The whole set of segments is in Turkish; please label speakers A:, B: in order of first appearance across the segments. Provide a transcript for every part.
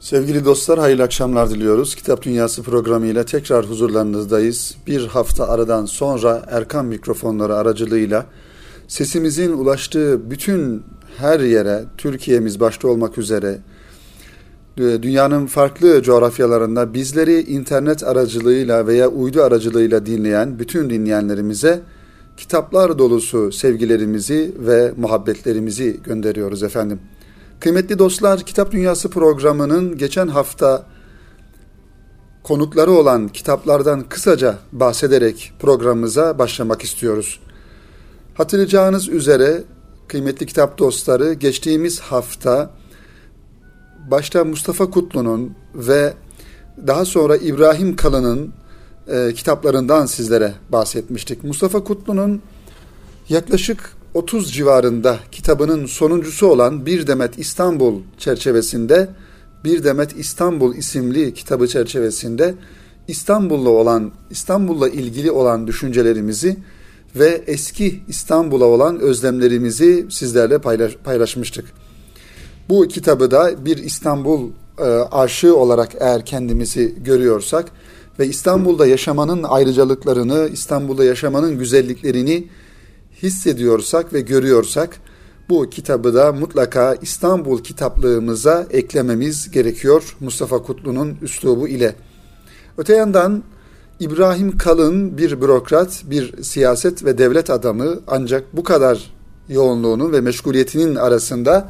A: Sevgili dostlar hayırlı akşamlar diliyoruz. Kitap Dünyası programıyla tekrar huzurlarınızdayız. Bir hafta aradan sonra Erkan mikrofonları aracılığıyla sesimizin ulaştığı bütün her yere, Türkiye'miz başta olmak üzere e, dünyanın farklı coğrafyalarında bizleri internet aracılığıyla veya uydu aracılığıyla dinleyen bütün dinleyenlerimize kitaplar dolusu sevgilerimizi ve muhabbetlerimizi gönderiyoruz efendim. Kıymetli dostlar, Kitap Dünyası programının geçen hafta konukları olan kitaplardan kısaca bahsederek programımıza başlamak istiyoruz. Hatırlayacağınız üzere kıymetli kitap dostları geçtiğimiz hafta başta Mustafa Kutlu'nun ve daha sonra İbrahim Kalın'ın e, kitaplarından sizlere bahsetmiştik. Mustafa Kutlu'nun yaklaşık 30 civarında kitabının sonuncusu olan Bir Demet İstanbul çerçevesinde Bir Demet İstanbul isimli kitabı çerçevesinde İstanbul'la olan İstanbul'la ilgili olan düşüncelerimizi ve eski İstanbul'a olan özlemlerimizi sizlerle paylaş, paylaşmıştık. Bu kitabı da bir İstanbul e, aşığı olarak eğer kendimizi görüyorsak ve İstanbul'da yaşamanın ayrıcalıklarını, İstanbul'da yaşamanın güzelliklerini hissediyorsak ve görüyorsak bu kitabı da mutlaka İstanbul kitaplığımıza eklememiz gerekiyor Mustafa Kutlu'nun üslubu ile. Öte yandan İbrahim Kalın bir bürokrat, bir siyaset ve devlet adamı ancak bu kadar yoğunluğunun ve meşguliyetinin arasında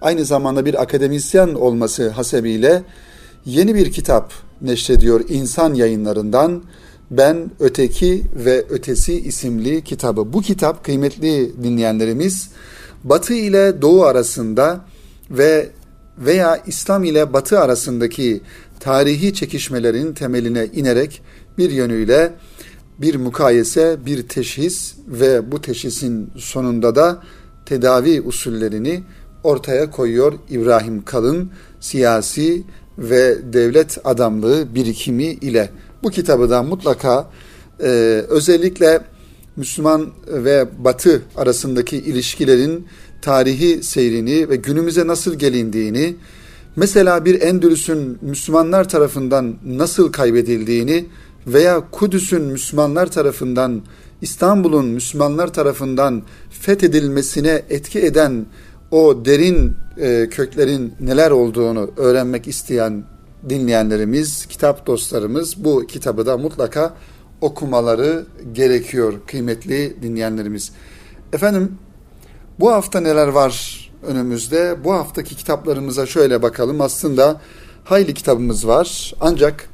A: aynı zamanda bir akademisyen olması hasebiyle yeni bir kitap neşrediyor insan yayınlarından. Ben Öteki ve Ötesi isimli kitabı. Bu kitap kıymetli dinleyenlerimiz Batı ile Doğu arasında ve veya İslam ile Batı arasındaki tarihi çekişmelerin temeline inerek bir yönüyle bir mukayese, bir teşhis ve bu teşhisin sonunda da tedavi usullerini ortaya koyuyor İbrahim Kalın siyasi ve devlet adamlığı birikimi ile. Bu kitabı da mutlaka e, özellikle Müslüman ve Batı arasındaki ilişkilerin tarihi seyrini ve günümüze nasıl gelindiğini, mesela bir Endülüs'ün Müslümanlar tarafından nasıl kaybedildiğini veya Kudüs'ün Müslümanlar tarafından, İstanbul'un Müslümanlar tarafından fethedilmesine etki eden o derin e, köklerin neler olduğunu öğrenmek isteyen dinleyenlerimiz, kitap dostlarımız bu kitabı da mutlaka okumaları gerekiyor kıymetli dinleyenlerimiz. Efendim bu hafta neler var önümüzde? Bu haftaki kitaplarımıza şöyle bakalım. Aslında hayli kitabımız var. Ancak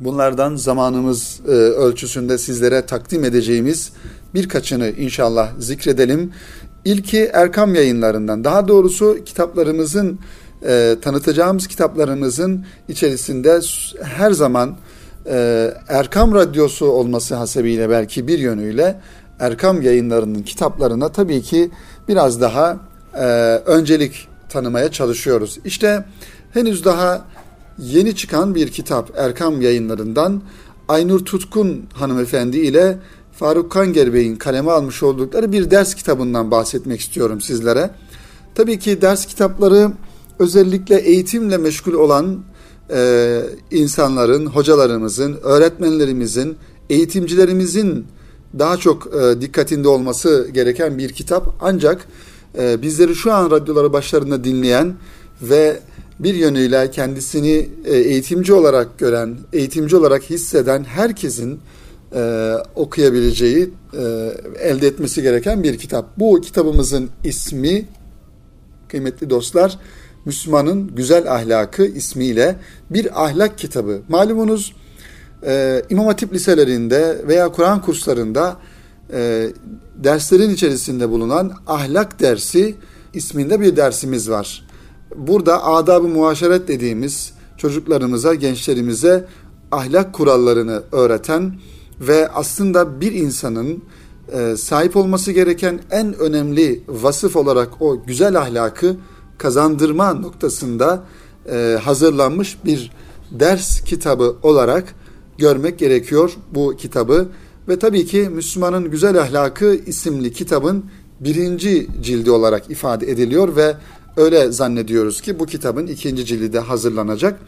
A: bunlardan zamanımız e, ölçüsünde sizlere takdim edeceğimiz birkaçını inşallah zikredelim. İlki Erkam yayınlarından. Daha doğrusu kitaplarımızın e, tanıtacağımız kitaplarımızın içerisinde her zaman e, Erkam Radyosu olması hasebiyle belki bir yönüyle Erkam yayınlarının kitaplarına tabii ki biraz daha e, öncelik tanımaya çalışıyoruz. İşte henüz daha yeni çıkan bir kitap Erkam yayınlarından Aynur Tutkun hanımefendi ile Faruk Kanger Bey'in kaleme almış oldukları bir ders kitabından bahsetmek istiyorum sizlere. Tabii ki ders kitapları özellikle eğitimle meşgul olan e, insanların, hocalarımızın, öğretmenlerimizin, eğitimcilerimizin daha çok e, dikkatinde olması gereken bir kitap. Ancak e, bizleri şu an radyoları başlarında dinleyen ve bir yönüyle kendisini e, eğitimci olarak gören, eğitimci olarak hisseden herkesin e, okuyabileceği, e, elde etmesi gereken bir kitap. Bu kitabımızın ismi, kıymetli dostlar, Müslümanın Güzel Ahlakı ismiyle bir ahlak kitabı. Malumunuz e, İmam Hatip liselerinde veya Kur'an kurslarında e, derslerin içerisinde bulunan ahlak dersi isminde bir dersimiz var. Burada adab-ı muaşeret dediğimiz çocuklarımıza, gençlerimize ahlak kurallarını öğreten ve aslında bir insanın e, sahip olması gereken en önemli vasıf olarak o güzel ahlakı kazandırma noktasında e, hazırlanmış bir ders kitabı olarak görmek gerekiyor bu kitabı. Ve tabii ki Müslümanın Güzel Ahlakı isimli kitabın birinci cildi olarak ifade ediliyor ve Öyle zannediyoruz ki bu kitabın ikinci cildi de hazırlanacak.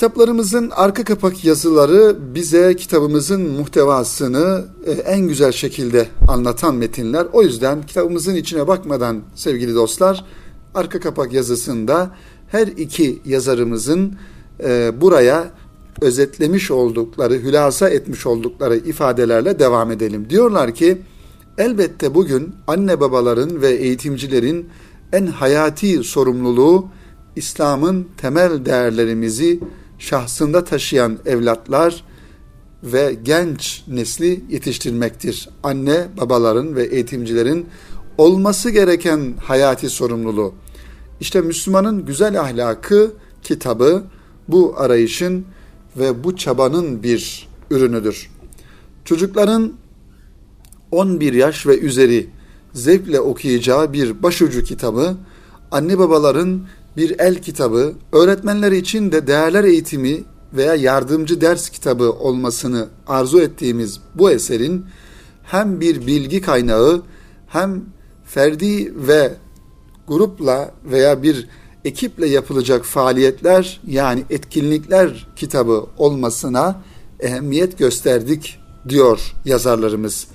A: Kitaplarımızın arka kapak yazıları bize kitabımızın muhtevasını e, en güzel şekilde anlatan metinler. O yüzden kitabımızın içine bakmadan sevgili dostlar arka kapak yazısında her iki yazarımızın e, buraya özetlemiş oldukları, hülasa etmiş oldukları ifadelerle devam edelim. Diyorlar ki elbette bugün anne babaların ve eğitimcilerin en hayati sorumluluğu İslam'ın temel değerlerimizi şahsında taşıyan evlatlar ve genç nesli yetiştirmektir. Anne, babaların ve eğitimcilerin olması gereken hayati sorumluluğu. İşte Müslümanın güzel ahlakı kitabı bu arayışın ve bu çabanın bir ürünüdür. Çocukların 11 yaş ve üzeri zevkle okuyacağı bir başucu kitabı, anne babaların bir el kitabı, öğretmenler için de değerler eğitimi veya yardımcı ders kitabı olmasını arzu ettiğimiz bu eserin hem bir bilgi kaynağı hem ferdi ve grupla veya bir ekiple yapılacak faaliyetler yani etkinlikler kitabı olmasına ehemmiyet gösterdik diyor yazarlarımız.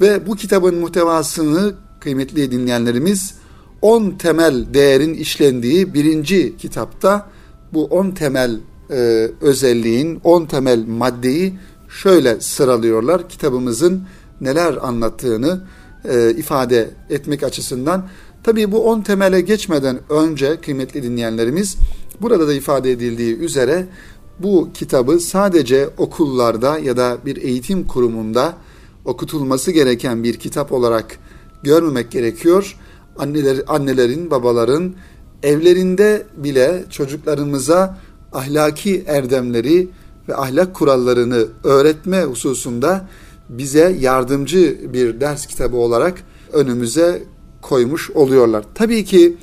A: Ve bu kitabın muhtevasını kıymetli dinleyenlerimiz 10 temel değerin işlendiği birinci kitapta bu 10 temel e, özelliğin, 10 temel maddeyi şöyle sıralıyorlar. Kitabımızın neler anlattığını e, ifade etmek açısından. Tabii bu 10 temele geçmeden önce kıymetli dinleyenlerimiz burada da ifade edildiği üzere bu kitabı sadece okullarda ya da bir eğitim kurumunda okutulması gereken bir kitap olarak görmemek gerekiyor anneler, annelerin, babaların evlerinde bile çocuklarımıza ahlaki erdemleri ve ahlak kurallarını öğretme hususunda bize yardımcı bir ders kitabı olarak önümüze koymuş oluyorlar. Tabii ki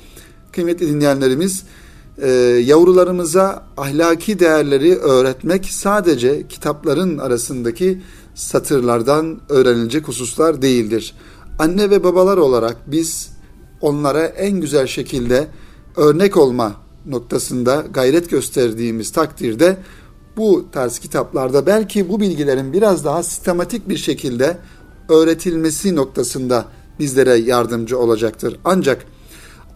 A: kıymetli dinleyenlerimiz e, yavrularımıza ahlaki değerleri öğretmek sadece kitapların arasındaki satırlardan öğrenilecek hususlar değildir. Anne ve babalar olarak biz onlara en güzel şekilde örnek olma noktasında gayret gösterdiğimiz takdirde bu tarz kitaplarda belki bu bilgilerin biraz daha sistematik bir şekilde öğretilmesi noktasında bizlere yardımcı olacaktır. Ancak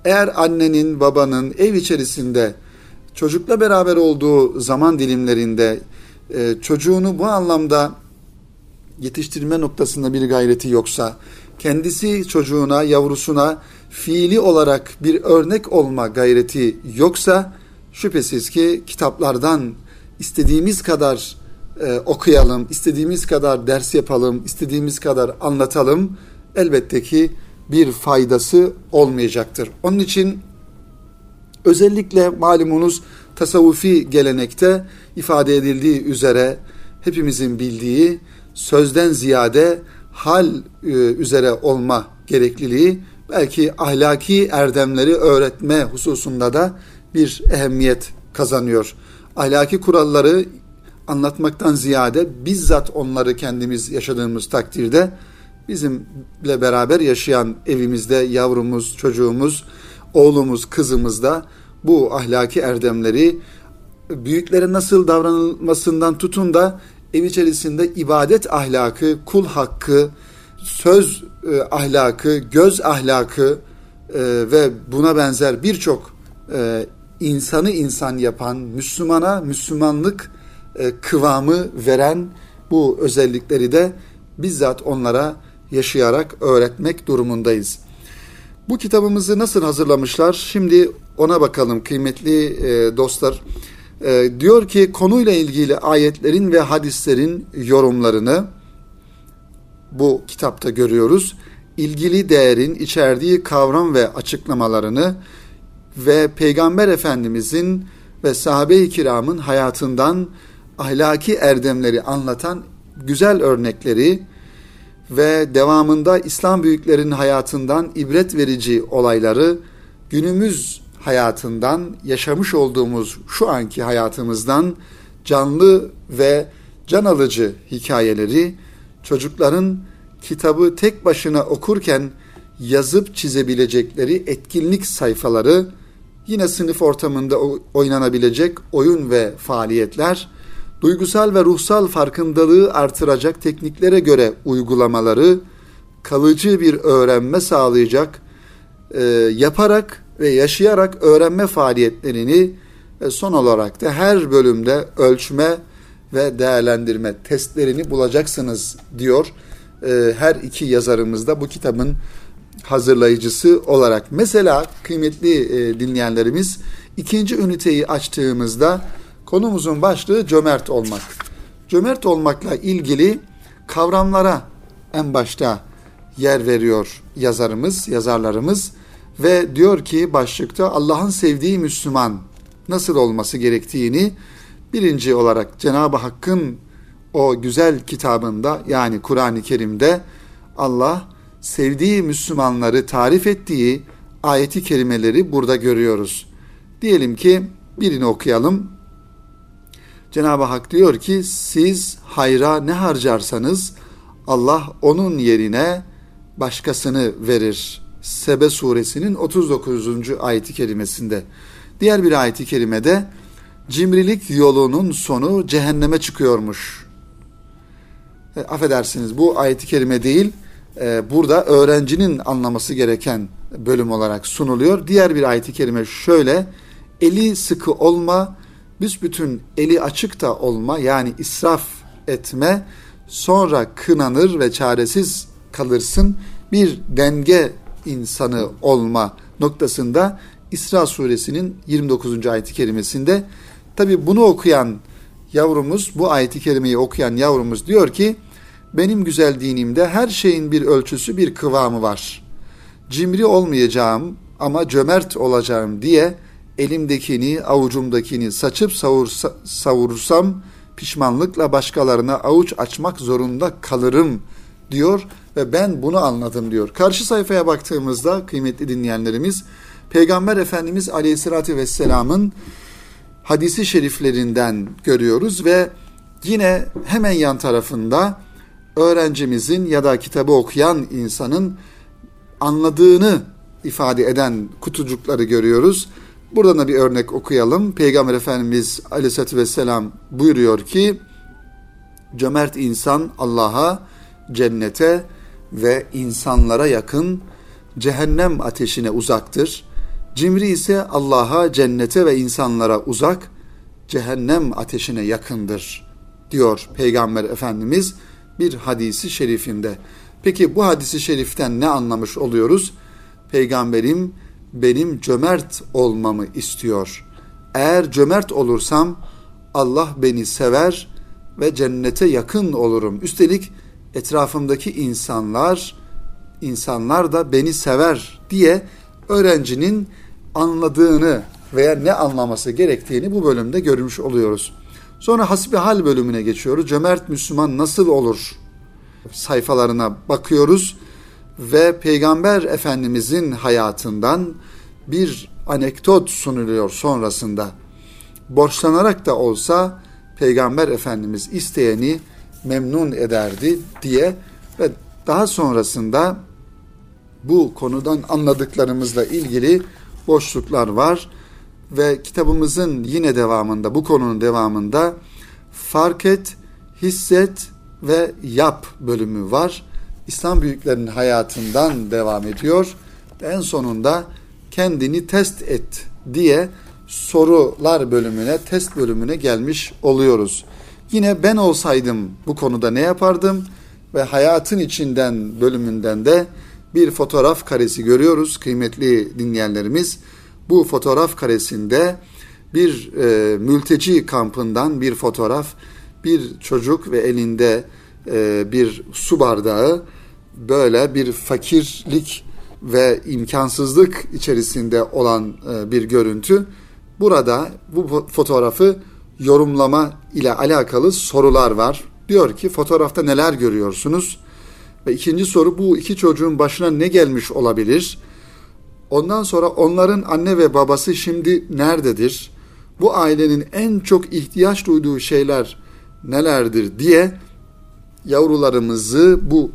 A: eğer annenin, babanın ev içerisinde çocukla beraber olduğu zaman dilimlerinde e, çocuğunu bu anlamda yetiştirme noktasında bir gayreti yoksa, kendisi çocuğuna, yavrusuna fiili olarak bir örnek olma gayreti yoksa şüphesiz ki kitaplardan istediğimiz kadar e, okuyalım, istediğimiz kadar ders yapalım, istediğimiz kadar anlatalım elbette ki bir faydası olmayacaktır. Onun için özellikle malumunuz tasavvufi gelenekte ifade edildiği üzere hepimizin bildiği sözden ziyade hal e, üzere olma gerekliliği belki ahlaki erdemleri öğretme hususunda da bir ehemmiyet kazanıyor. Ahlaki kuralları anlatmaktan ziyade bizzat onları kendimiz yaşadığımız takdirde bizimle beraber yaşayan evimizde yavrumuz, çocuğumuz, oğlumuz, kızımız da bu ahlaki erdemleri büyüklere nasıl davranılmasından tutun da ev içerisinde ibadet ahlakı, kul hakkı, söz e, ahlakı, göz ahlakı e, ve buna benzer birçok e, insanı insan yapan, Müslümana Müslümanlık e, kıvamı veren bu özellikleri de bizzat onlara yaşayarak öğretmek durumundayız. Bu kitabımızı nasıl hazırlamışlar? Şimdi ona bakalım kıymetli e, dostlar. E, diyor ki konuyla ilgili ayetlerin ve hadislerin yorumlarını bu kitapta görüyoruz. İlgili değerin içerdiği kavram ve açıklamalarını ve Peygamber Efendimizin ve sahabe-i kiramın hayatından ahlaki erdemleri anlatan güzel örnekleri ve devamında İslam büyüklerinin hayatından ibret verici olayları günümüz hayatından yaşamış olduğumuz şu anki hayatımızdan canlı ve can alıcı hikayeleri çocukların kitabı tek başına okurken yazıp çizebilecekleri etkinlik sayfaları, yine sınıf ortamında oynanabilecek oyun ve faaliyetler, duygusal ve ruhsal farkındalığı artıracak tekniklere göre uygulamaları, kalıcı bir öğrenme sağlayacak, e, yaparak ve yaşayarak öğrenme faaliyetlerini ve son olarak da her bölümde ölçme ve değerlendirme testlerini bulacaksınız diyor e, her iki yazarımız da bu kitabın hazırlayıcısı olarak. Mesela kıymetli e, dinleyenlerimiz ikinci üniteyi açtığımızda konumuzun başlığı cömert olmak. Cömert olmakla ilgili kavramlara en başta yer veriyor yazarımız, yazarlarımız ve diyor ki başlıkta Allah'ın sevdiği Müslüman nasıl olması gerektiğini birinci olarak Cenab-ı Hakk'ın o güzel kitabında yani Kur'an-ı Kerim'de Allah sevdiği Müslümanları tarif ettiği ayeti kerimeleri burada görüyoruz. Diyelim ki birini okuyalım. Cenab-ı Hak diyor ki siz hayra ne harcarsanız Allah onun yerine başkasını verir. Sebe suresinin 39. ayeti kerimesinde. Diğer bir ayeti kerimede cimrilik yolunun sonu cehenneme çıkıyormuş. E, affedersiniz bu ayeti kerime değil, e, burada öğrencinin anlaması gereken bölüm olarak sunuluyor. Diğer bir ayeti kerime şöyle, eli sıkı olma, büsbütün eli açık da olma yani israf etme, sonra kınanır ve çaresiz kalırsın. Bir denge insanı olma noktasında İsra suresinin 29. ayeti kerimesinde tabi bunu okuyan yavrumuz, bu ayeti kerimeyi okuyan yavrumuz diyor ki benim güzel dinimde her şeyin bir ölçüsü, bir kıvamı var. Cimri olmayacağım ama cömert olacağım diye elimdekini, avucumdakini saçıp savursa, savurursam pişmanlıkla başkalarına avuç açmak zorunda kalırım diyor ve ben bunu anladım diyor. Karşı sayfaya baktığımızda kıymetli dinleyenlerimiz Peygamber Efendimiz Aleyhisselatü Vesselam'ın hadisi şeriflerinden görüyoruz ve yine hemen yan tarafında öğrencimizin ya da kitabı okuyan insanın anladığını ifade eden kutucukları görüyoruz. Buradan da bir örnek okuyalım. Peygamber Efendimiz Aleyhisselatü Vesselam buyuruyor ki cömert insan Allah'a, cennete ve insanlara yakın cehennem ateşine uzaktır. Cimri ise Allah'a, cennete ve insanlara uzak, cehennem ateşine yakındır diyor Peygamber Efendimiz bir hadisi şerifinde. Peki bu hadisi şeriften ne anlamış oluyoruz? Peygamberim benim cömert olmamı istiyor. Eğer cömert olursam Allah beni sever ve cennete yakın olurum. Üstelik etrafımdaki insanlar insanlar da beni sever diye öğrencinin anladığını veya ne anlaması gerektiğini bu bölümde görmüş oluyoruz. Sonra hasbihal bölümüne geçiyoruz. Cömert Müslüman nasıl olur? Sayfalarına bakıyoruz ve Peygamber Efendimizin hayatından bir anekdot sunuluyor sonrasında. Borçlanarak da olsa Peygamber Efendimiz isteyeni memnun ederdi diye ve daha sonrasında bu konudan anladıklarımızla ilgili boşluklar var ve kitabımızın yine devamında bu konunun devamında fark et, hisset ve yap bölümü var. İslam büyüklerinin hayatından devam ediyor. En sonunda kendini test et diye sorular bölümüne, test bölümüne gelmiş oluyoruz. Yine ben olsaydım bu konuda ne yapardım ve hayatın içinden bölümünden de bir fotoğraf karesi görüyoruz kıymetli dinleyenlerimiz. Bu fotoğraf karesinde bir e, mülteci kampından bir fotoğraf, bir çocuk ve elinde e, bir su bardağı böyle bir fakirlik ve imkansızlık içerisinde olan e, bir görüntü. Burada bu fotoğrafı yorumlama ile alakalı sorular var. Diyor ki fotoğrafta neler görüyorsunuz? Ve ikinci soru bu iki çocuğun başına ne gelmiş olabilir? Ondan sonra onların anne ve babası şimdi nerededir? Bu ailenin en çok ihtiyaç duyduğu şeyler nelerdir diye yavrularımızı bu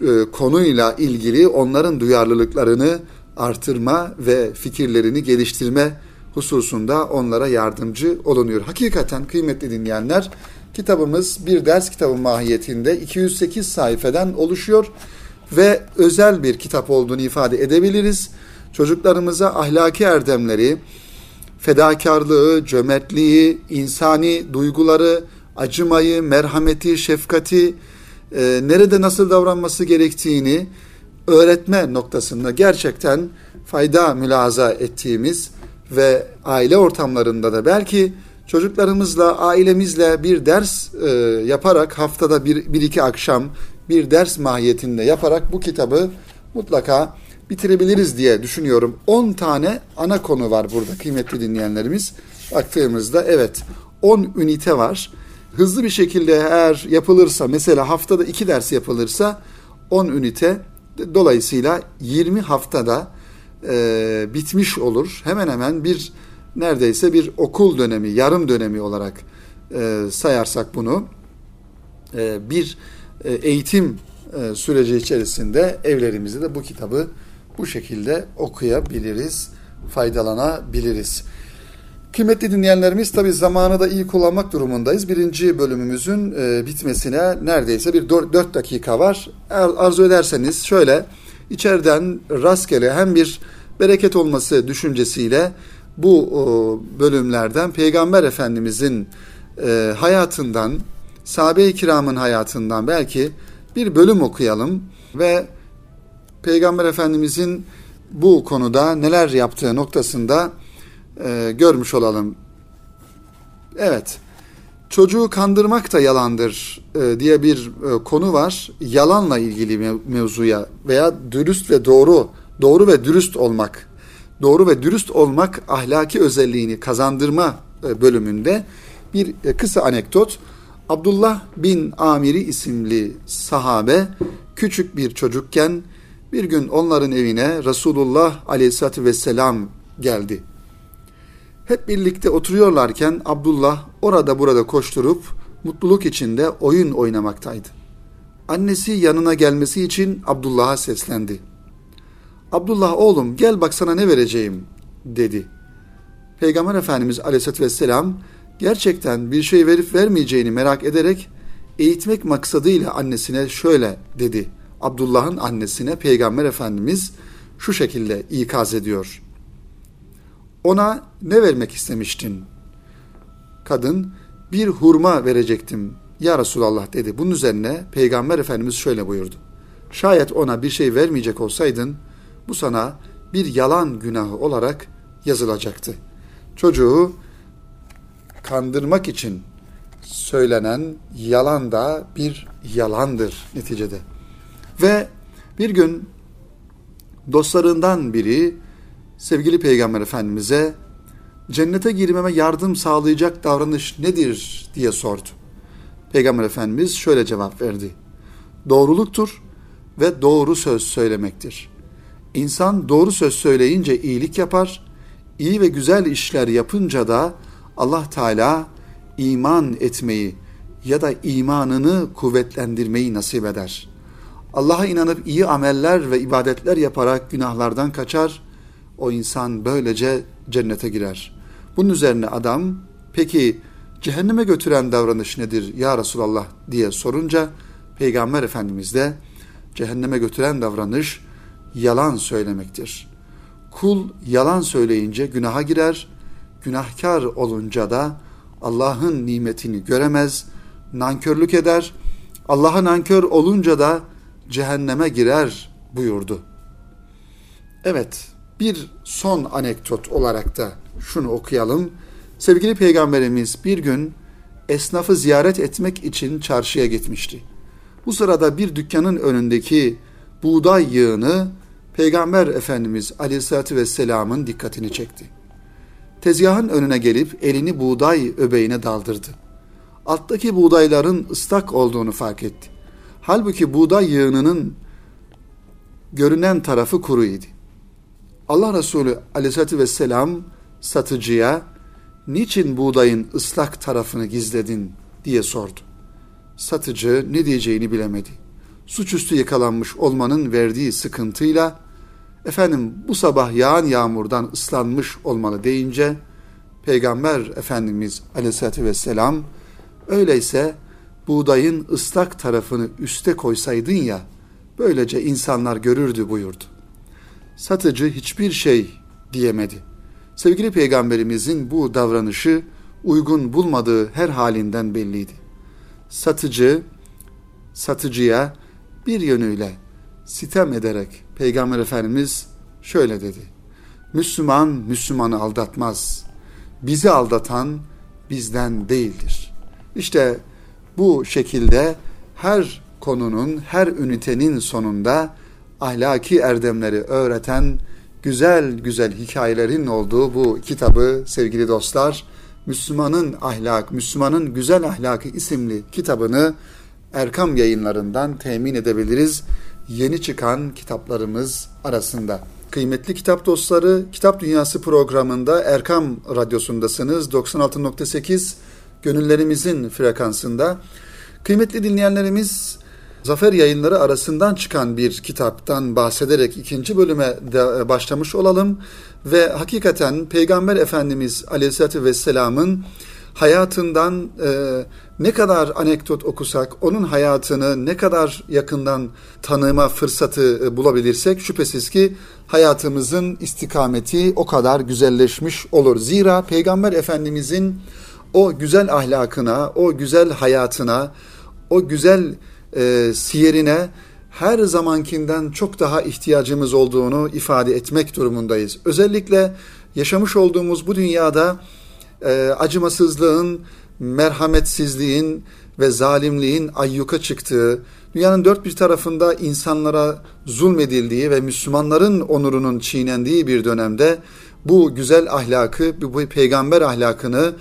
A: e, konuyla ilgili onların duyarlılıklarını artırma ve fikirlerini geliştirme hususunda onlara yardımcı olunuyor. Hakikaten kıymetli dinleyenler kitabımız bir ders kitabı mahiyetinde 208 sayfeden oluşuyor ve özel bir kitap olduğunu ifade edebiliriz. Çocuklarımıza ahlaki erdemleri, fedakarlığı, cömertliği, insani duyguları, acımayı, merhameti, şefkati, e, nerede nasıl davranması gerektiğini öğretme noktasında gerçekten fayda mülaza ettiğimiz ve aile ortamlarında da belki çocuklarımızla, ailemizle bir ders e, yaparak haftada bir, bir iki akşam bir ders mahiyetinde yaparak bu kitabı mutlaka bitirebiliriz diye düşünüyorum. 10 tane ana konu var burada kıymetli dinleyenlerimiz. Baktığımızda evet 10 ünite var. Hızlı bir şekilde eğer yapılırsa mesela haftada 2 ders yapılırsa 10 ünite dolayısıyla 20 haftada e, bitmiş olur. Hemen hemen bir neredeyse bir okul dönemi, yarım dönemi olarak e, sayarsak bunu e, bir e, eğitim süreci içerisinde evlerimizde de bu kitabı bu şekilde okuyabiliriz, faydalanabiliriz. Kıymetli dinleyenlerimiz tabi zamanı da iyi kullanmak durumundayız. Birinci bölümümüzün e, bitmesine neredeyse bir dört dakika var. Eğer arzu ederseniz şöyle içeriden rastgele hem bir bereket olması düşüncesiyle bu o, bölümlerden Peygamber Efendimizin e, hayatından, sahabe-i kiramın hayatından belki bir bölüm okuyalım ve Peygamber Efendimizin bu konuda neler yaptığı noktasında e, görmüş olalım. Evet, çocuğu kandırmak da yalandır e, diye bir e, konu var. Yalanla ilgili mev- mevzuya veya dürüst ve doğru, doğru ve dürüst olmak, doğru ve dürüst olmak ahlaki özelliğini kazandırma e, bölümünde bir e, kısa anekdot. Abdullah bin Amiri isimli sahabe küçük bir çocukken bir gün onların evine Resulullah aleyhissalatü vesselam geldi. Hep birlikte oturuyorlarken Abdullah orada burada koşturup mutluluk içinde oyun oynamaktaydı. Annesi yanına gelmesi için Abdullah'a seslendi. Abdullah oğlum gel bak sana ne vereceğim dedi. Peygamber Efendimiz aleyhissalatü vesselam gerçekten bir şey verip vermeyeceğini merak ederek eğitmek maksadıyla annesine şöyle dedi. Abdullah'ın annesine Peygamber Efendimiz şu şekilde ikaz ediyor. Ona ne vermek istemiştin? Kadın bir hurma verecektim ya Resulallah dedi. Bunun üzerine Peygamber Efendimiz şöyle buyurdu. Şayet ona bir şey vermeyecek olsaydın bu sana bir yalan günahı olarak yazılacaktı. Çocuğu kandırmak için söylenen yalan da bir yalandır neticede. Ve bir gün dostlarından biri sevgili Peygamber Efendimiz'e cennete girmeme yardım sağlayacak davranış nedir diye sordu. Peygamber Efendimiz şöyle cevap verdi. Doğruluktur ve doğru söz söylemektir. İnsan doğru söz söyleyince iyilik yapar, iyi ve güzel işler yapınca da Allah Teala iman etmeyi ya da imanını kuvvetlendirmeyi nasip eder. Allah'a inanıp iyi ameller ve ibadetler yaparak günahlardan kaçar, o insan böylece cennete girer. Bunun üzerine adam, peki cehenneme götüren davranış nedir ya Resulallah diye sorunca, Peygamber Efendimiz de cehenneme götüren davranış yalan söylemektir. Kul yalan söyleyince günaha girer, günahkar olunca da Allah'ın nimetini göremez, nankörlük eder, Allah'a nankör olunca da cehenneme girer buyurdu. Evet, bir son anekdot olarak da şunu okuyalım. Sevgili Peygamberimiz bir gün esnafı ziyaret etmek için çarşıya gitmişti. Bu sırada bir dükkanın önündeki buğday yığını Peygamber Efendimiz Aleyhisselatü Vesselam'ın dikkatini çekti. Tezgahın önüne gelip elini buğday öbeğine daldırdı. Alttaki buğdayların ıslak olduğunu fark etti. Halbuki buğday yığınının görünen tarafı kuruydu. Allah Resulü aleyhissalatü vesselam satıcıya niçin buğdayın ıslak tarafını gizledin diye sordu. Satıcı ne diyeceğini bilemedi. suçüstü yakalanmış olmanın verdiği sıkıntıyla efendim bu sabah yağan yağmurdan ıslanmış olmalı deyince Peygamber Efendimiz Aleyhisselatü Vesselam öyleyse buğdayın ıslak tarafını üste koysaydın ya böylece insanlar görürdü buyurdu. Satıcı hiçbir şey diyemedi. Sevgili Peygamberimizin bu davranışı uygun bulmadığı her halinden belliydi. Satıcı satıcıya bir yönüyle sitem ederek Peygamber Efendimiz şöyle dedi. Müslüman Müslümanı aldatmaz. Bizi aldatan bizden değildir. İşte bu şekilde her konunun, her ünitenin sonunda ahlaki erdemleri öğreten güzel güzel hikayelerin olduğu bu kitabı sevgili dostlar, Müslümanın ahlak, Müslümanın güzel ahlakı isimli kitabını Erkam yayınlarından temin edebiliriz. Yeni çıkan kitaplarımız arasında. Kıymetli kitap dostları, Kitap Dünyası programında Erkam Radyosu'ndasınız. 96.8 gönüllerimizin frekansında. Kıymetli dinleyenlerimiz, Zafer Yayınları arasından çıkan bir kitaptan bahsederek ikinci bölüme de başlamış olalım. Ve hakikaten Peygamber Efendimiz Aleyhisselatü Vesselam'ın hayatından e, ne kadar anekdot okusak, onun hayatını ne kadar yakından tanıma fırsatı e, bulabilirsek şüphesiz ki hayatımızın istikameti o kadar güzelleşmiş olur. Zira Peygamber Efendimizin o güzel ahlakına, o güzel hayatına, o güzel e, siyerine her zamankinden çok daha ihtiyacımız olduğunu ifade etmek durumundayız. Özellikle yaşamış olduğumuz bu dünyada e, acımasızlığın, merhametsizliğin ve zalimliğin ayyuka çıktığı, dünyanın dört bir tarafında insanlara zulmedildiği ve Müslümanların onurunun çiğnendiği bir dönemde bu güzel ahlakı, bu peygamber ahlakını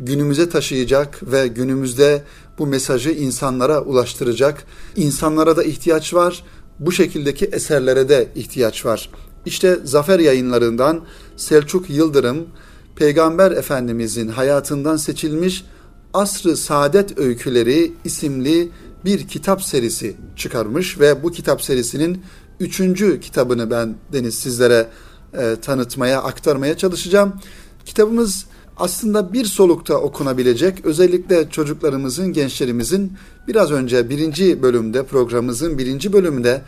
A: günümüze taşıyacak ve günümüzde bu mesajı insanlara ulaştıracak. İnsanlara da ihtiyaç var. Bu şekildeki eserlere de ihtiyaç var. İşte Zafer Yayınlarından Selçuk Yıldırım Peygamber Efendimizin hayatından seçilmiş Asrı Saadet Öyküleri isimli bir kitap serisi çıkarmış ve bu kitap serisinin üçüncü kitabını ben Deniz sizlere e, tanıtmaya, aktarmaya çalışacağım. Kitabımız aslında bir solukta okunabilecek, özellikle çocuklarımızın, gençlerimizin biraz önce birinci bölümde, programımızın birinci bölümünde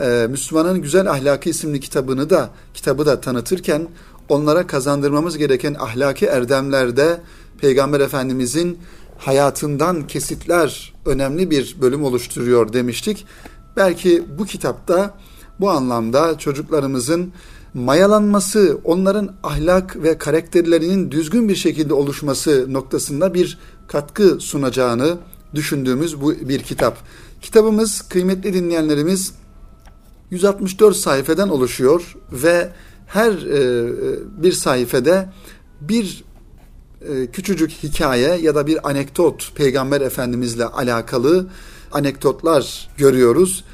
A: e, Müslümanın Güzel Ahlakı isimli kitabını da, kitabı da tanıtırken onlara kazandırmamız gereken ahlaki erdemlerde Peygamber Efendimizin hayatından kesitler önemli bir bölüm oluşturuyor demiştik. Belki bu kitapta bu anlamda çocuklarımızın mayalanması, onların ahlak ve karakterlerinin düzgün bir şekilde oluşması noktasında bir katkı sunacağını düşündüğümüz bu bir kitap. Kitabımız kıymetli dinleyenlerimiz 164 sayfeden oluşuyor ve her e, bir sayfede bir e, küçücük hikaye ya da bir anekdot Peygamber Efendimizle alakalı anekdotlar görüyoruz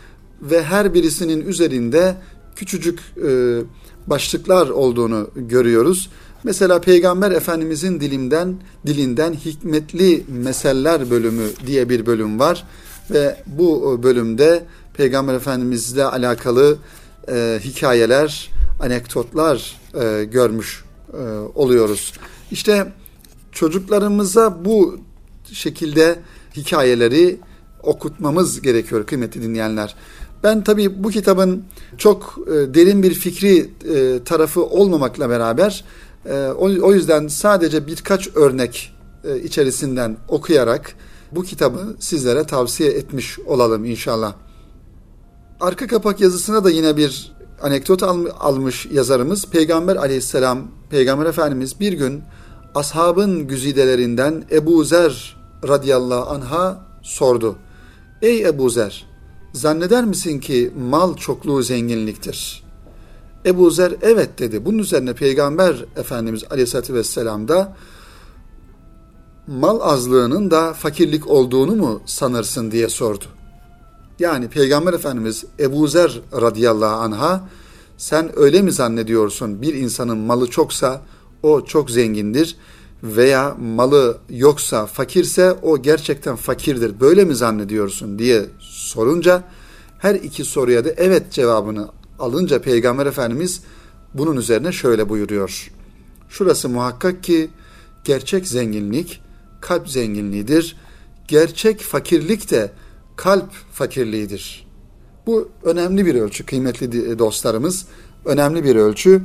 A: ve her birisinin üzerinde küçücük e, başlıklar olduğunu görüyoruz. Mesela Peygamber Efendimizin dilinden dilinden hikmetli meseller bölümü diye bir bölüm var ve bu bölümde Peygamber Efendimizle alakalı e, hikayeler, anekdotlar e, görmüş e, oluyoruz. İşte çocuklarımıza bu şekilde hikayeleri okutmamız gerekiyor kıymetli dinleyenler. Ben tabii bu kitabın çok e, derin bir fikri e, tarafı olmamakla beraber e, o, yüzden sadece birkaç örnek içerisinden okuyarak bu kitabı sizlere tavsiye etmiş olalım inşallah. Arka kapak yazısına da yine bir anekdot al, almış yazarımız. Peygamber aleyhisselam, Peygamber Efendimiz bir gün ashabın güzidelerinden Ebu Zer radıyallahu anha sordu. Ey Ebu Zer, zanneder misin ki mal çokluğu zenginliktir? Ebu Zer evet dedi. Bunun üzerine Peygamber Efendimiz Aleyhisselatü Vesselam da mal azlığının da fakirlik olduğunu mu sanırsın diye sordu. Yani Peygamber Efendimiz Ebu Zer radıyallahu anha sen öyle mi zannediyorsun bir insanın malı çoksa o çok zengindir veya malı yoksa fakirse o gerçekten fakirdir böyle mi zannediyorsun diye sorunca Her iki soruya da evet cevabını alınca Peygamber Efendimiz bunun üzerine şöyle buyuruyor. Şurası muhakkak ki gerçek zenginlik kalp zenginliğidir. Gerçek fakirlik de kalp fakirliğidir. Bu önemli bir ölçü kıymetli dostlarımız. Önemli bir ölçü.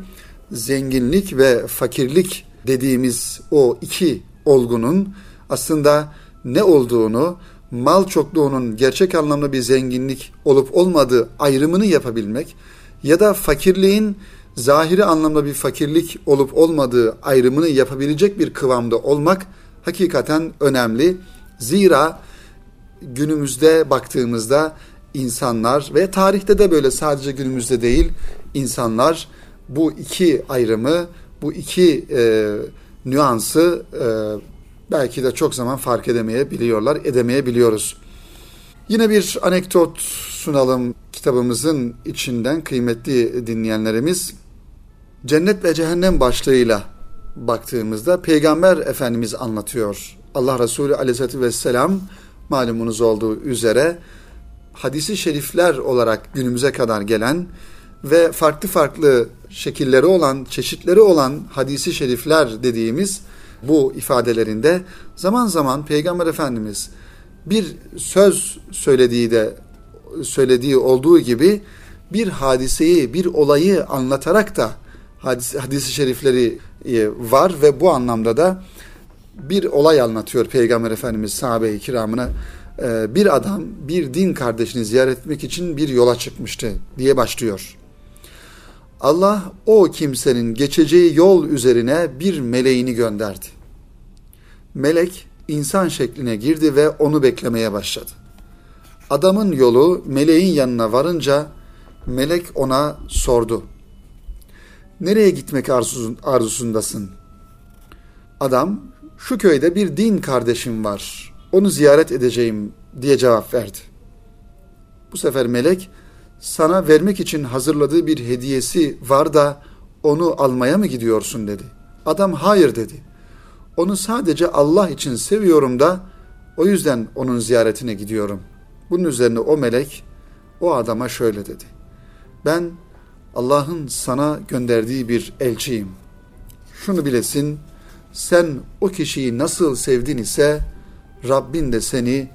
A: Zenginlik ve fakirlik dediğimiz o iki olgunun aslında ne olduğunu, mal çokluğunun gerçek anlamda bir zenginlik olup olmadığı ayrımını yapabilmek ya da fakirliğin zahiri anlamda bir fakirlik olup olmadığı ayrımını yapabilecek bir kıvamda olmak hakikaten önemli. Zira günümüzde baktığımızda insanlar ve tarihte de böyle sadece günümüzde değil insanlar bu iki ayrımı, bu iki e, nüansı e, belki de çok zaman fark edemeyebiliyorlar, edemeyebiliyoruz. Yine bir anekdot sunalım kitabımızın içinden kıymetli dinleyenlerimiz. Cennet ve cehennem başlığıyla baktığımızda Peygamber Efendimiz anlatıyor. Allah Resulü Aleyhisselatü Vesselam malumunuz olduğu üzere hadisi şerifler olarak günümüze kadar gelen ve farklı farklı şekilleri olan, çeşitleri olan hadisi şerifler dediğimiz bu ifadelerinde zaman zaman Peygamber Efendimiz bir söz söylediği de söylediği olduğu gibi bir hadiseyi, bir olayı anlatarak da hadis, hadisi şerifleri e, var ve bu anlamda da bir olay anlatıyor Peygamber Efendimiz sahabe-i kiramına. E, bir adam bir din kardeşini ziyaret etmek için bir yola çıkmıştı diye başlıyor. Allah o kimsenin geçeceği yol üzerine bir meleğini gönderdi. Melek insan şekline girdi ve onu beklemeye başladı. Adamın yolu meleğin yanına varınca melek ona sordu. Nereye gitmek arzusundasın? Adam, şu köyde bir din kardeşim var. Onu ziyaret edeceğim diye cevap verdi. Bu sefer melek, sana vermek için hazırladığı bir hediyesi var da onu almaya mı gidiyorsun dedi. Adam hayır dedi. Onu sadece Allah için seviyorum da o yüzden onun ziyaretine gidiyorum. Bunun üzerine o melek o adama şöyle dedi. Ben Allah'ın sana gönderdiği bir elçiyim. Şunu bilesin, sen o kişiyi nasıl sevdin ise Rabbin de seni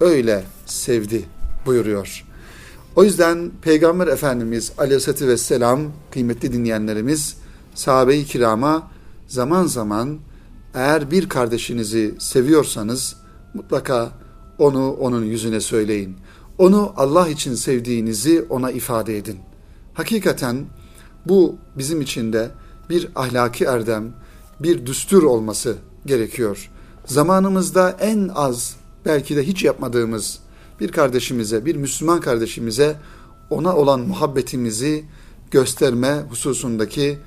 A: öyle sevdi buyuruyor. O yüzden Peygamber Efendimiz Aleyhisselatü Vesselam kıymetli dinleyenlerimiz sahabe-i kirama zaman zaman eğer bir kardeşinizi seviyorsanız mutlaka onu onun yüzüne söyleyin. Onu Allah için sevdiğinizi ona ifade edin. Hakikaten bu bizim için de bir ahlaki erdem, bir düstur olması gerekiyor. Zamanımızda en az belki de hiç yapmadığımız bir kardeşimize, bir Müslüman kardeşimize ona olan muhabbetimizi gösterme hususundaki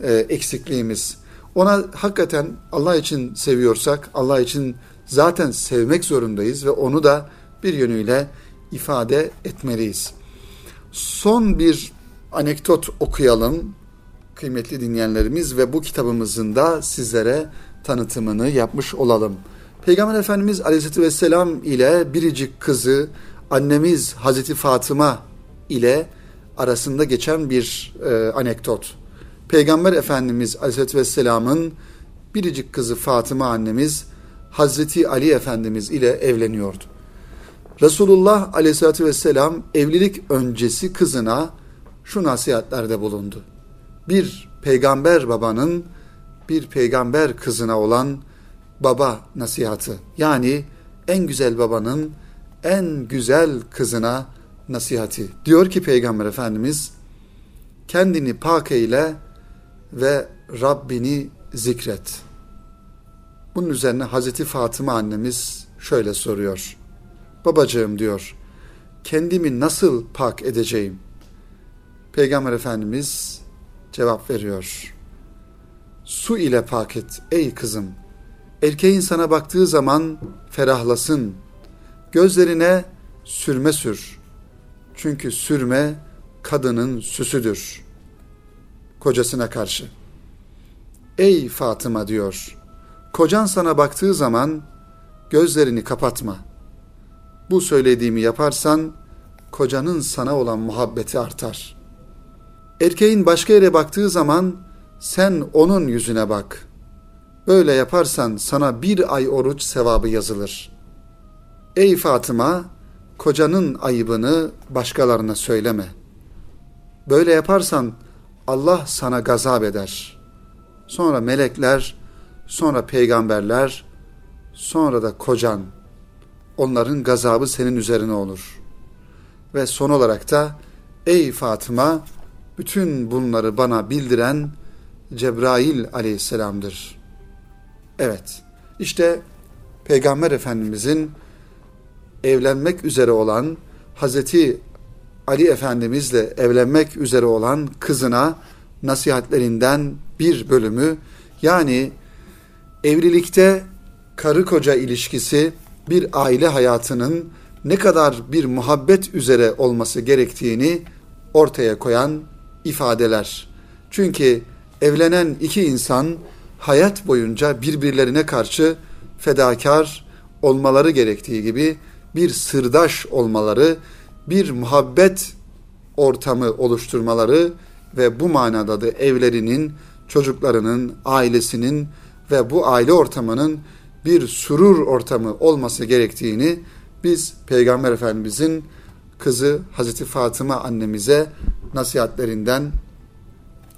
A: e, eksikliğimiz. Ona hakikaten Allah için seviyorsak, Allah için zaten sevmek zorundayız ve onu da bir yönüyle ifade etmeliyiz. Son bir anekdot okuyalım kıymetli dinleyenlerimiz ve bu kitabımızın da sizlere tanıtımını yapmış olalım. Peygamber Efendimiz Aleyhisselatü Vesselam ile biricik kızı annemiz Hazreti Fatıma ile arasında geçen bir e, anekdot. Peygamber Efendimiz Aleyhisselatü Vesselam'ın biricik kızı Fatıma annemiz Hazreti Ali Efendimiz ile evleniyordu. Resulullah Aleyhisselatü Vesselam evlilik öncesi kızına şu nasihatlerde bulundu. Bir peygamber babanın bir peygamber kızına olan baba nasihatı. Yani en güzel babanın en güzel kızına nasihati. Diyor ki Peygamber Efendimiz kendini pak eyle ve Rabbini zikret. Bunun üzerine Hazreti Fatıma annemiz şöyle soruyor. Babacığım diyor, kendimi nasıl pak edeceğim? Peygamber Efendimiz cevap veriyor. Su ile pak et ey kızım. Erkeğin sana baktığı zaman ferahlasın. Gözlerine sürme sür. Çünkü sürme kadının süsüdür. Kocasına karşı. Ey Fatıma diyor. Kocan sana baktığı zaman gözlerini kapatma. Bu söylediğimi yaparsan kocanın sana olan muhabbeti artar. Erkeğin başka yere baktığı zaman sen onun yüzüne bak. Böyle yaparsan sana bir ay oruç sevabı yazılır. Ey Fatıma, kocanın ayıbını başkalarına söyleme. Böyle yaparsan Allah sana gazap eder. Sonra melekler, sonra peygamberler, sonra da kocan. Onların gazabı senin üzerine olur. Ve son olarak da ey Fatıma bütün bunları bana bildiren Cebrail aleyhisselamdır. Evet, işte Peygamber Efendimizin evlenmek üzere olan Hazreti Ali Efendimizle evlenmek üzere olan kızına nasihatlerinden bir bölümü yani evlilikte karı koca ilişkisi bir aile hayatının ne kadar bir muhabbet üzere olması gerektiğini ortaya koyan ifadeler. Çünkü evlenen iki insan hayat boyunca birbirlerine karşı fedakar olmaları gerektiği gibi bir sırdaş olmaları, bir muhabbet ortamı oluşturmaları ve bu manada da evlerinin, çocuklarının, ailesinin ve bu aile ortamının bir surur ortamı olması gerektiğini biz Peygamber Efendimizin kızı Hazreti Fatıma annemize nasihatlerinden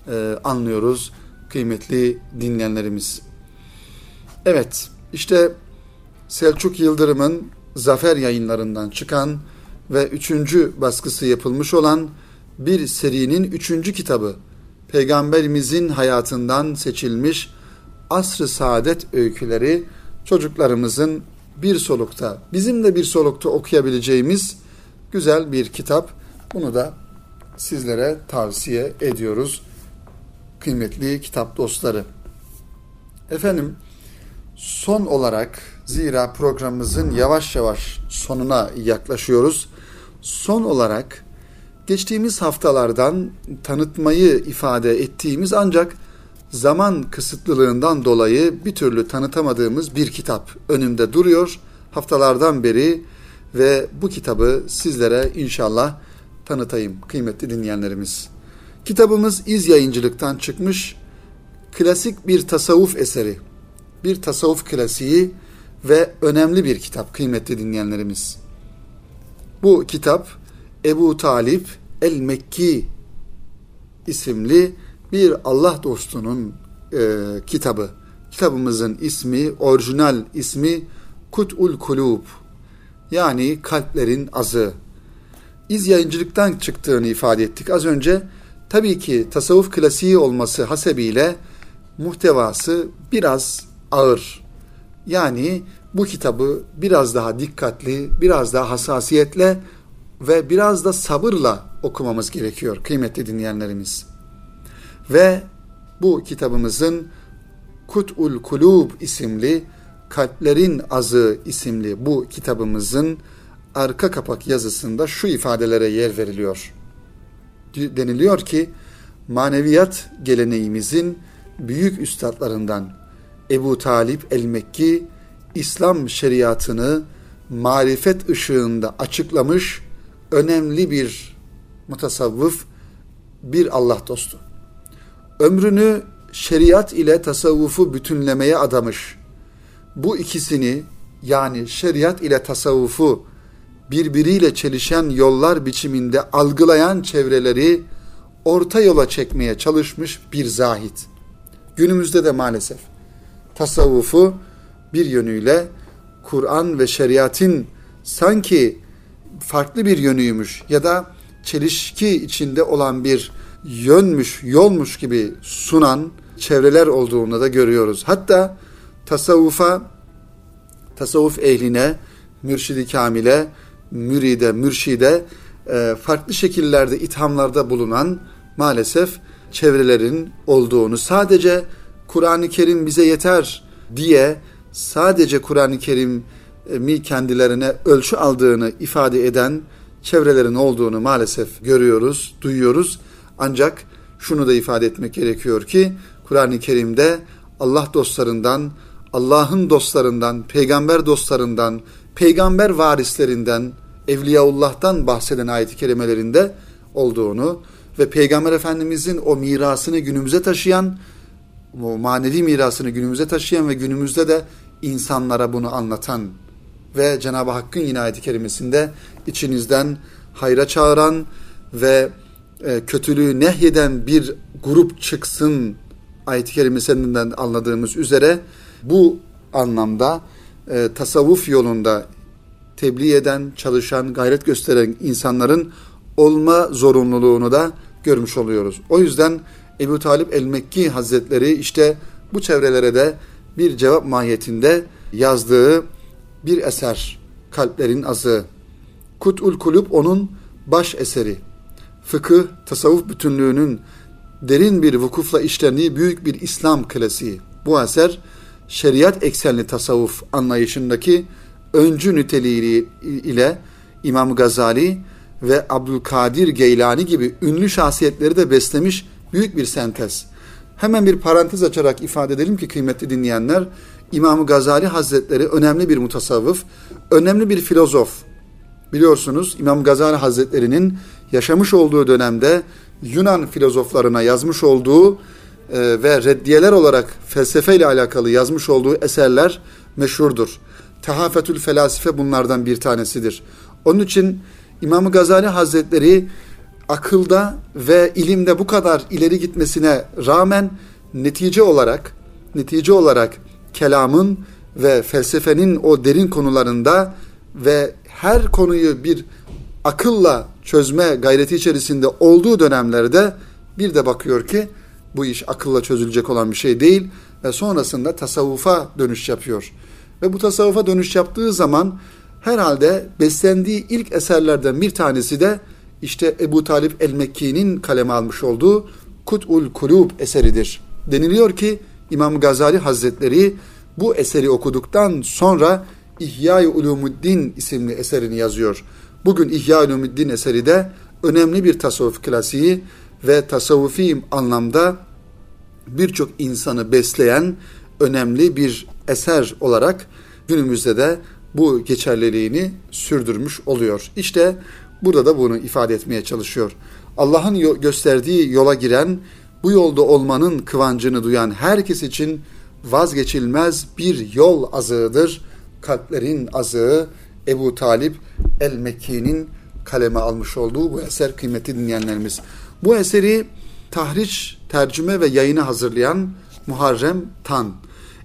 A: e, anlıyoruz kıymetli dinleyenlerimiz. Evet işte Selçuk Yıldırım'ın Zafer yayınlarından çıkan ve üçüncü baskısı yapılmış olan bir serinin üçüncü kitabı Peygamberimizin hayatından seçilmiş asr-ı saadet öyküleri çocuklarımızın bir solukta, bizim de bir solukta okuyabileceğimiz güzel bir kitap. Bunu da sizlere tavsiye ediyoruz kıymetli kitap dostları. Efendim son olarak zira programımızın yavaş yavaş sonuna yaklaşıyoruz. Son olarak geçtiğimiz haftalardan tanıtmayı ifade ettiğimiz ancak zaman kısıtlılığından dolayı bir türlü tanıtamadığımız bir kitap önümde duruyor. Haftalardan beri ve bu kitabı sizlere inşallah tanıtayım kıymetli dinleyenlerimiz. Kitabımız İz Yayıncılık'tan çıkmış klasik bir tasavvuf eseri. Bir tasavvuf klasiği ve önemli bir kitap kıymetli dinleyenlerimiz. Bu kitap Ebu Talip el-Mekki isimli bir Allah dostunun e, kitabı. Kitabımızın ismi, orijinal ismi Kut'ul Kulub yani kalplerin azı. İz yayıncılıktan çıktığını ifade ettik az önce. Tabii ki tasavvuf klasiği olması hasebiyle muhtevası biraz ağır. Yani bu kitabı biraz daha dikkatli, biraz daha hassasiyetle ve biraz da sabırla okumamız gerekiyor kıymetli dinleyenlerimiz. Ve bu kitabımızın Kut'ul Kulub isimli Kalplerin Azı isimli bu kitabımızın arka kapak yazısında şu ifadelere yer veriliyor. Deniliyor ki maneviyat geleneğimizin büyük üstadlarından Ebu Talip el-Mekki İslam şeriatını marifet ışığında açıklamış önemli bir mutasavvıf, bir Allah dostu. Ömrünü şeriat ile tasavvufu bütünlemeye adamış. Bu ikisini yani şeriat ile tasavvufu birbiriyle çelişen yollar biçiminde algılayan çevreleri orta yola çekmeye çalışmış bir zahit. Günümüzde de maalesef tasavvufu bir yönüyle Kur'an ve şeriatın sanki farklı bir yönüymüş ya da çelişki içinde olan bir yönmüş, yolmuş gibi sunan çevreler olduğunu da görüyoruz. Hatta tasavvufa, tasavvuf ehline, mürşidi kamile, müride, mürşide e, farklı şekillerde ithamlarda bulunan maalesef çevrelerin olduğunu sadece Kur'an-ı Kerim bize yeter diye sadece Kur'an-ı Kerim'i kendilerine ölçü aldığını ifade eden çevrelerin olduğunu maalesef görüyoruz, duyuyoruz. Ancak şunu da ifade etmek gerekiyor ki Kur'an-ı Kerim'de Allah dostlarından, Allah'ın dostlarından, peygamber dostlarından, peygamber varislerinden Evliyaullah'tan bahseden ayet-i kerimelerinde olduğunu ve Peygamber Efendimizin o mirasını günümüze taşıyan, o manevi mirasını günümüze taşıyan ve günümüzde de insanlara bunu anlatan ve Cenab-ı Hakk'ın yine ayet-i kerimesinde içinizden hayra çağıran ve e, kötülüğü nehyeden bir grup çıksın ayet-i kerimesinden anladığımız üzere bu anlamda e, tasavvuf yolunda tebliğ eden, çalışan, gayret gösteren insanların olma zorunluluğunu da görmüş oluyoruz. O yüzden Ebu Talip el-Mekki Hazretleri işte bu çevrelere de bir cevap mahiyetinde yazdığı bir eser Kalplerin Azı. Kut'ul Kulub onun baş eseri. Fıkıh, tasavvuf bütünlüğünün derin bir vukufla işlendiği büyük bir İslam klasiği. Bu eser şeriat eksenli tasavvuf anlayışındaki öncü niteliği ile İmam Gazali ve Abdülkadir Geylani gibi ünlü şahsiyetleri de beslemiş büyük bir sentez. Hemen bir parantez açarak ifade edelim ki kıymetli dinleyenler, İmam Gazali Hazretleri önemli bir mutasavvıf, önemli bir filozof. Biliyorsunuz İmam Gazali Hazretleri'nin yaşamış olduğu dönemde Yunan filozoflarına yazmış olduğu ve reddiyeler olarak felsefe ile alakalı yazmış olduğu eserler meşhurdur. Tehafetül Felasife bunlardan bir tanesidir. Onun için İmam Gazali Hazretleri akılda ve ilimde bu kadar ileri gitmesine rağmen netice olarak netice olarak kelamın ve felsefenin o derin konularında ve her konuyu bir akılla çözme gayreti içerisinde olduğu dönemlerde bir de bakıyor ki bu iş akılla çözülecek olan bir şey değil ve sonrasında tasavvufa dönüş yapıyor. Ve bu tasavvufa dönüş yaptığı zaman herhalde beslendiği ilk eserlerden bir tanesi de işte Ebu Talip el-Mekki'nin kaleme almış olduğu Kut'ul Kulub eseridir. Deniliyor ki İmam Gazali Hazretleri bu eseri okuduktan sonra İhya-i Ulumuddin isimli eserini yazıyor. Bugün İhya-i Ulumuddin eseri de önemli bir tasavvuf klasiği ve tasavvufi anlamda birçok insanı besleyen önemli bir eser olarak günümüzde de bu geçerliliğini sürdürmüş oluyor. İşte burada da bunu ifade etmeye çalışıyor. Allah'ın gösterdiği yola giren, bu yolda olmanın kıvancını duyan herkes için vazgeçilmez bir yol azığıdır. Kalplerin azığı Ebu Talip el-Mekki'nin kaleme almış olduğu bu eser kıymetli dinleyenlerimiz. Bu eseri tahriş, tercüme ve yayını hazırlayan Muharrem Tan.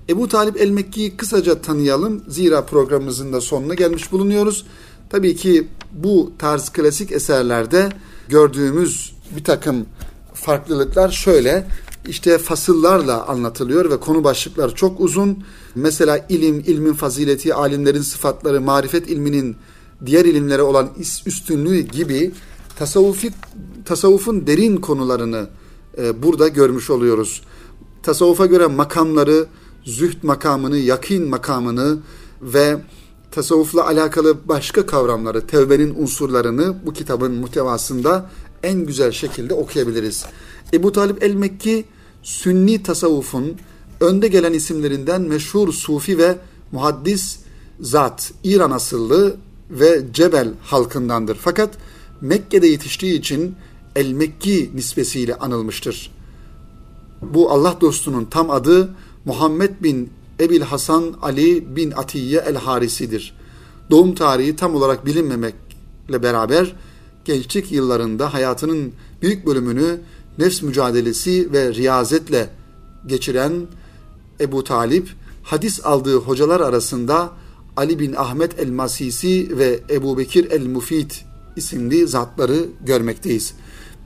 A: Ebu Talip el-Mekki'yi kısaca tanıyalım. Zira programımızın da sonuna gelmiş bulunuyoruz. Tabii ki bu tarz klasik eserlerde gördüğümüz bir takım farklılıklar şöyle. İşte fasıllarla anlatılıyor ve konu başlıkları çok uzun. Mesela ilim, ilmin fazileti, alimlerin sıfatları, marifet ilminin diğer ilimlere olan üstünlüğü gibi tasavvufi, tasavvufun derin konularını e, burada görmüş oluyoruz. Tasavvufa göre makamları, zühd makamını, yakin makamını ve tasavvufla alakalı başka kavramları, tevbenin unsurlarını bu kitabın muhtevasında en güzel şekilde okuyabiliriz. Ebu Talip el-Mekki, Sünni tasavvufun önde gelen isimlerinden meşhur sufi ve muhaddis zat, İran asıllı ve Cebel halkındandır. Fakat Mekke'de yetiştiği için El-Mekki nispesiyle anılmıştır. Bu Allah dostunun tam adı Muhammed bin Ebil Hasan Ali bin Atiye el-Harisi'dir. Doğum tarihi tam olarak bilinmemekle beraber gençlik yıllarında hayatının büyük bölümünü nefs mücadelesi ve riyazetle geçiren Ebu Talip, hadis aldığı hocalar arasında Ali bin Ahmet el-Masisi ve Ebu Bekir el-Mufid isimli zatları görmekteyiz.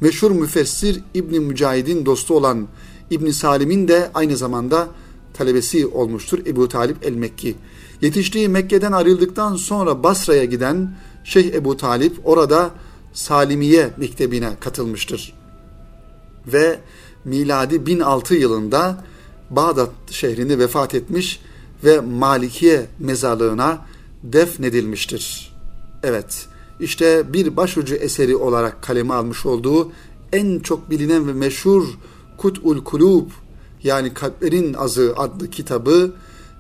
A: Meşhur müfessir İbni Mücahid'in dostu olan İbni Salim'in de aynı zamanda talebesi olmuştur Ebu Talip el-Mekki. Yetiştiği Mekke'den ayrıldıktan sonra Basra'ya giden Şeyh Ebu Talip orada Salimiye mektebine katılmıştır. Ve miladi 1006 yılında Bağdat şehrinde vefat etmiş ve Malikiye mezarlığına defnedilmiştir. Evet, işte bir başucu eseri olarak kaleme almış olduğu en çok bilinen ve meşhur Kut'ul Kulub yani Kalplerin Azı adlı kitabı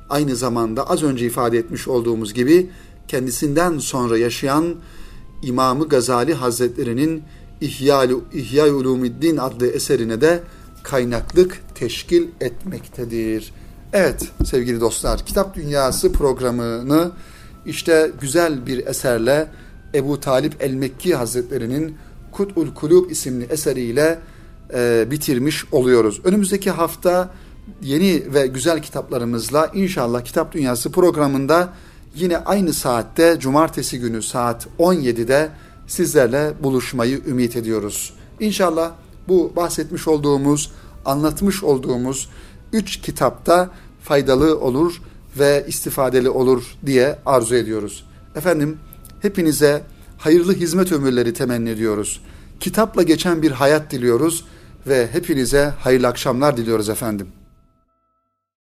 A: aynı zamanda az önce ifade etmiş olduğumuz gibi kendisinden sonra yaşayan İmamı Gazali Hazretleri'nin İhya, İhya Ulumiddin adlı eserine de kaynaklık teşkil etmektedir. Evet sevgili dostlar, Kitap Dünyası programını işte güzel bir eserle Ebu Talip el-Mekki Hazretleri'nin Kut'ul Kulub isimli eseriyle e, bitirmiş oluyoruz. Önümüzdeki hafta yeni ve güzel kitaplarımızla inşallah Kitap Dünyası programında yine aynı saatte cumartesi günü saat 17'de sizlerle buluşmayı ümit ediyoruz. İnşallah bu bahsetmiş olduğumuz, anlatmış olduğumuz üç kitapta faydalı olur ve istifadeli olur diye arzu ediyoruz. Efendim hepinize hayırlı hizmet ömürleri temenni ediyoruz. Kitapla geçen bir hayat diliyoruz ve hepinize hayırlı akşamlar diliyoruz efendim.